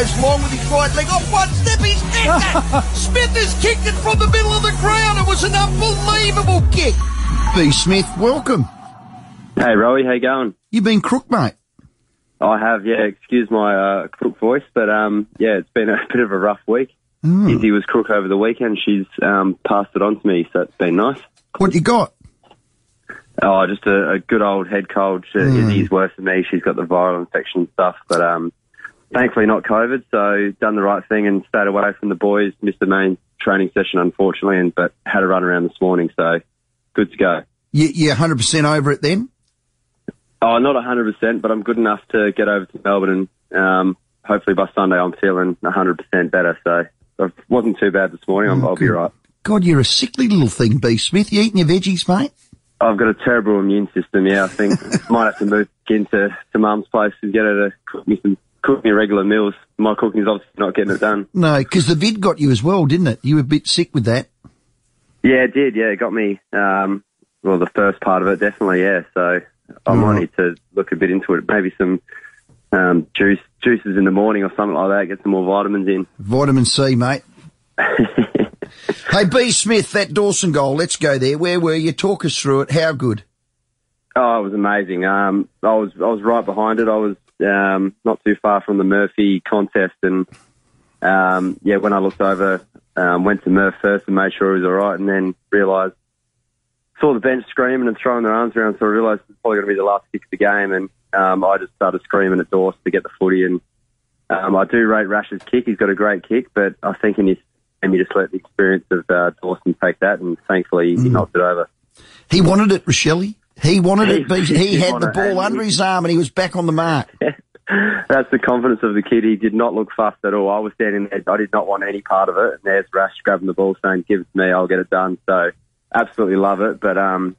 goes long with his right leg off one step. He's kicked it. Smith has kicked it from the middle of the ground. It was an unbelievable kick. B. Smith, welcome. Hey, Rowie, how you going? You've been crook, mate. I have, yeah. Excuse my uh, crook voice, but um, yeah, it's been a bit of a rough week. Mm. Izzy was crook over the weekend. She's um, passed it on to me, so it's been nice. What you got? Oh, just a, a good old head cold. She, Mm. Izzy's worse than me. She's got the viral infection stuff, but um, thankfully not COVID. So done the right thing and stayed away from the boys. Missed the main training session, unfortunately, and but had a run around this morning, so good to go. You, you're 100% over it then? Oh, not 100%, but I'm good enough to get over to Melbourne and um, hopefully by Sunday I'm feeling 100% better. So it wasn't too bad this morning. I'm, I'll be right. God, you're a sickly little thing, B. Smith. You eating your veggies, mate? I've got a terrible immune system. Yeah, I think might have to move into to Mum's place and get her to cook me some cook me regular meals. My cooking's obviously not getting it done. No, because the vid got you as well, didn't it? You were a bit sick with that. Yeah, it did. Yeah, it got me. Um, well, the first part of it definitely. Yeah, so I might need to look a bit into it. Maybe some um, juice juices in the morning or something like that. Get some more vitamins in. Vitamin C, mate. hey, B. Smith, that Dawson goal, let's go there. Where were you? Talk us through it. How good? Oh, it was amazing. Um, I was I was right behind it. I was um, not too far from the Murphy contest, and um, yeah, when I looked over, um, went to Murph first and made sure he was all right, and then realised saw the bench screaming and throwing their arms around, so I realised it's probably going to be the last kick of the game, and um, I just started screaming at Dawes to get the footy, and um, I do rate Rash's kick. He's got a great kick, but I think in his game, you just let the experience of uh, Dawson take that, and thankfully he knocked it over. He wanted it, Rochelle. He wanted it. He He had the ball under his arm and he was back on the mark. That's the confidence of the kid. He did not look fussed at all. I was standing there. I did not want any part of it. And there's Rash grabbing the ball saying, give it to me. I'll get it done. So absolutely love it. But, um,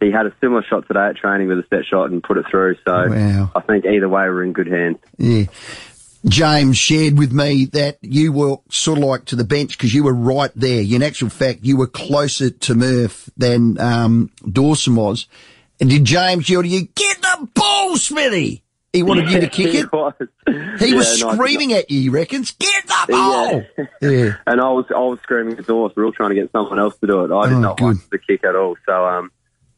he had a similar shot today at training with a set shot and put it through. So Wow. I think either way we're in good hands. Yeah. James shared with me that you were sort of like to the bench because you were right there. In actual fact, you were closer to Murph than um, Dawson was. And did James yell to you, get the ball, Smithy? He wanted you to kick he it. Was. He was Yeah, no, screaming at you, he reckons, get the ball! Yeah. Yeah. And I was I was screaming at Dawes. We were all trying to get someone else to do it. I did Oh, not good. want the kick at all. So um,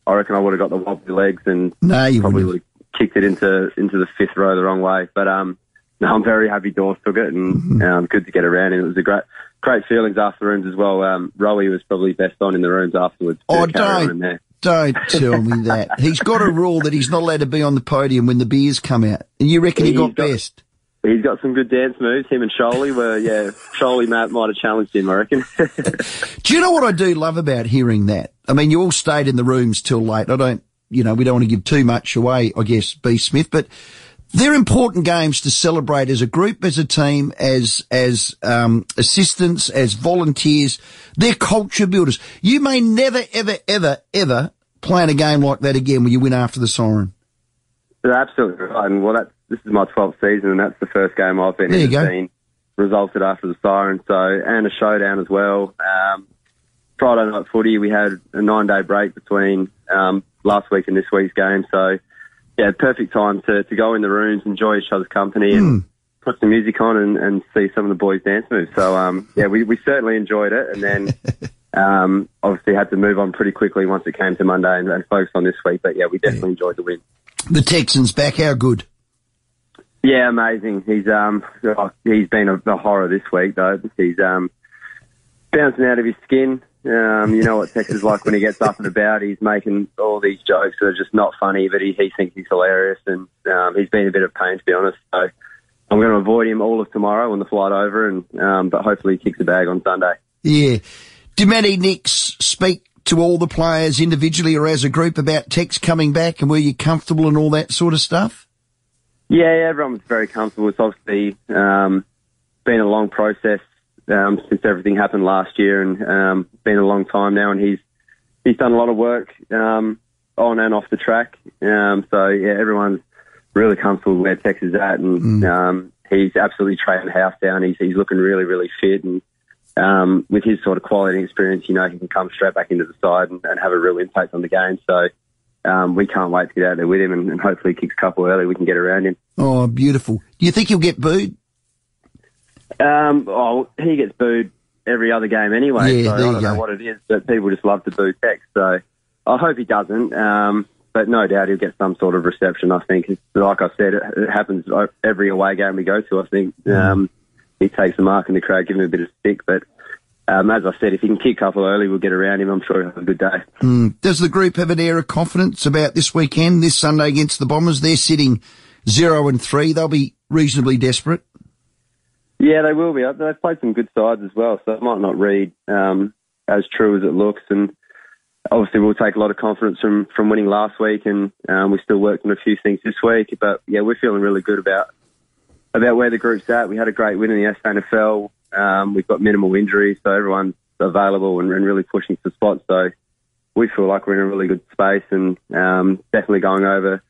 I reckon I would have got the wobbly legs and No, you probably wouldn't. have kicked it into into the fifth row the wrong way. But um, no, I'm very happy Dawes took it and Mm-hmm. um, good to get around him. It was a great great feelings after the rooms as well. Um, Rowie was probably best on in the rooms afterwards. Oh, to carry on don't. Don't tell me that. He's got a rule that he's not allowed to be on the podium when the beers come out. And you reckon he got got- best? He's got some good dance moves. Him and Sholey were, yeah, Sholey Matt might have challenged him, I reckon. Do you know what I do love about hearing that? I mean, you all stayed in the rooms till late. I don't, you know, we don't want to give too much away, I guess, B. Smith, but they're important games to celebrate as a group, as a team, as, as, um, assistants, as volunteers. They're culture builders. You may never, ever, ever, ever play in a game like that again when you win after the siren. You're absolutely right. And well, that's, this is my 12th season, and that's the first game I've been There in you go. resulted after the siren. So, and a showdown as well. Um, Friday night footy, we had a nine day break between um, last week and this week's game. So, yeah, perfect time to, to go in the rooms, enjoy each other's company, and put some music on and, and see some of the boys dance moves. So, um, yeah, we, we certainly enjoyed it. And then, um, obviously had to move on pretty quickly once it came to Monday and, and focus on this week. But yeah, we definitely enjoyed the win. The Texans back, how good? Yeah, amazing. He's um oh, he's been a, a horror this week though. He's um bouncing out of his skin. Um, you know what Tex is like when he gets up and about. He's making all these jokes that are just not funny, but he, he thinks he's hilarious, and um, he's been a bit of pain to be honest. So I'm going to avoid him all of tomorrow on the flight over, and um, but hopefully he kicks a bag on Sunday. Yeah. Did Matty Nix speak to all the players individually or as a group about Tex coming back and were you comfortable and all that sort of stuff? Yeah, yeah, everyone was very comfortable. It's obviously um, been a long process um, since everything happened last year, and um, been a long time now. And he's he's done a lot of work um, on and off the track. Um, so yeah, everyone's really comfortable where Tex is at, and um, he's absolutely trading the house down. He's he's looking really really fit, and um, with his sort of quality and experience, you know, he can come straight back into the side and, and have a real impact on the game. So. Um, we can't wait to get out there with him and, and hopefully he kicks a couple early. We can get around him. Oh, beautiful. Do you think he'll get booed? Um, oh, he gets booed every other game anyway. Yeah, so I don't know go. what it is, but people just love to boo Tex. So I hope he doesn't. Um, but no doubt he'll get some sort of reception. I think, like I said, it, it happens every away game we go to. I think Mm. um, he takes the mark in the crowd, give him a bit of stick. But um, as I said, if he can kick a couple early, we'll get around him. I'm sure he'll have a good day. Does the group have an air of confidence about this weekend, this Sunday against the Bombers? They're sitting zero and three. They'll be reasonably desperate. Yeah, they will be. They've played some good sides as well, so it might not read um, as true as it looks. And obviously, we'll take a lot of confidence from, from winning last week, and um, we still worked on a few things this week. But yeah, we're feeling really good about about where the group's at. We had a great win in the SANFL. Um, we've got minimal injuries, so everyone's available and, and really pushing for spots. So we feel like we're in a really good space, and um, definitely going over,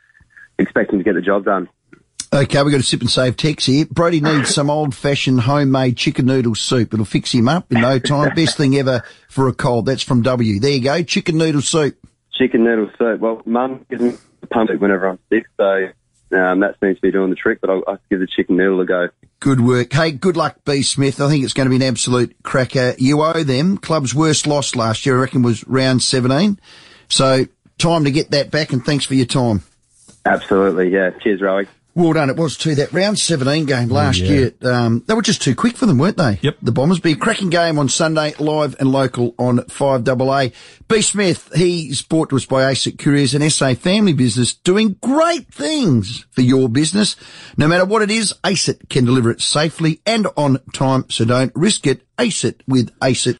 expecting to get the job done. Okay, we've got a sip and save text here. Brody needs some old fashioned homemade chicken noodle soup. It'll fix him up in no time. Best thing ever for a cold. That's from W. There you go. Chicken noodle soup. chicken noodle soup. Well, Mum gives me pump whenever I'm sick, so um, that seems to be doing the trick. But I'll, I'll give the chicken noodle a go. Good work. Hey, good luck, B. Smith. I think it's going to be an absolute cracker. You owe them. Club's worst loss last year, I reckon, was round 17. So time to get that back and thanks for your time. Absolutely, yeah. Cheers, Rowie. Well done. It was too. That round 17 game last yeah. year, um, they were just too quick for them, weren't they? Yep. The Bombers. Be a cracking game on Sunday, live and local on 5AA. B. Smith, he's brought to us by ASIC Couriers, an SA family business doing great things for your business. No matter what it is, ASIC can deliver it safely and on time, so don't risk it. ASIC with ASIC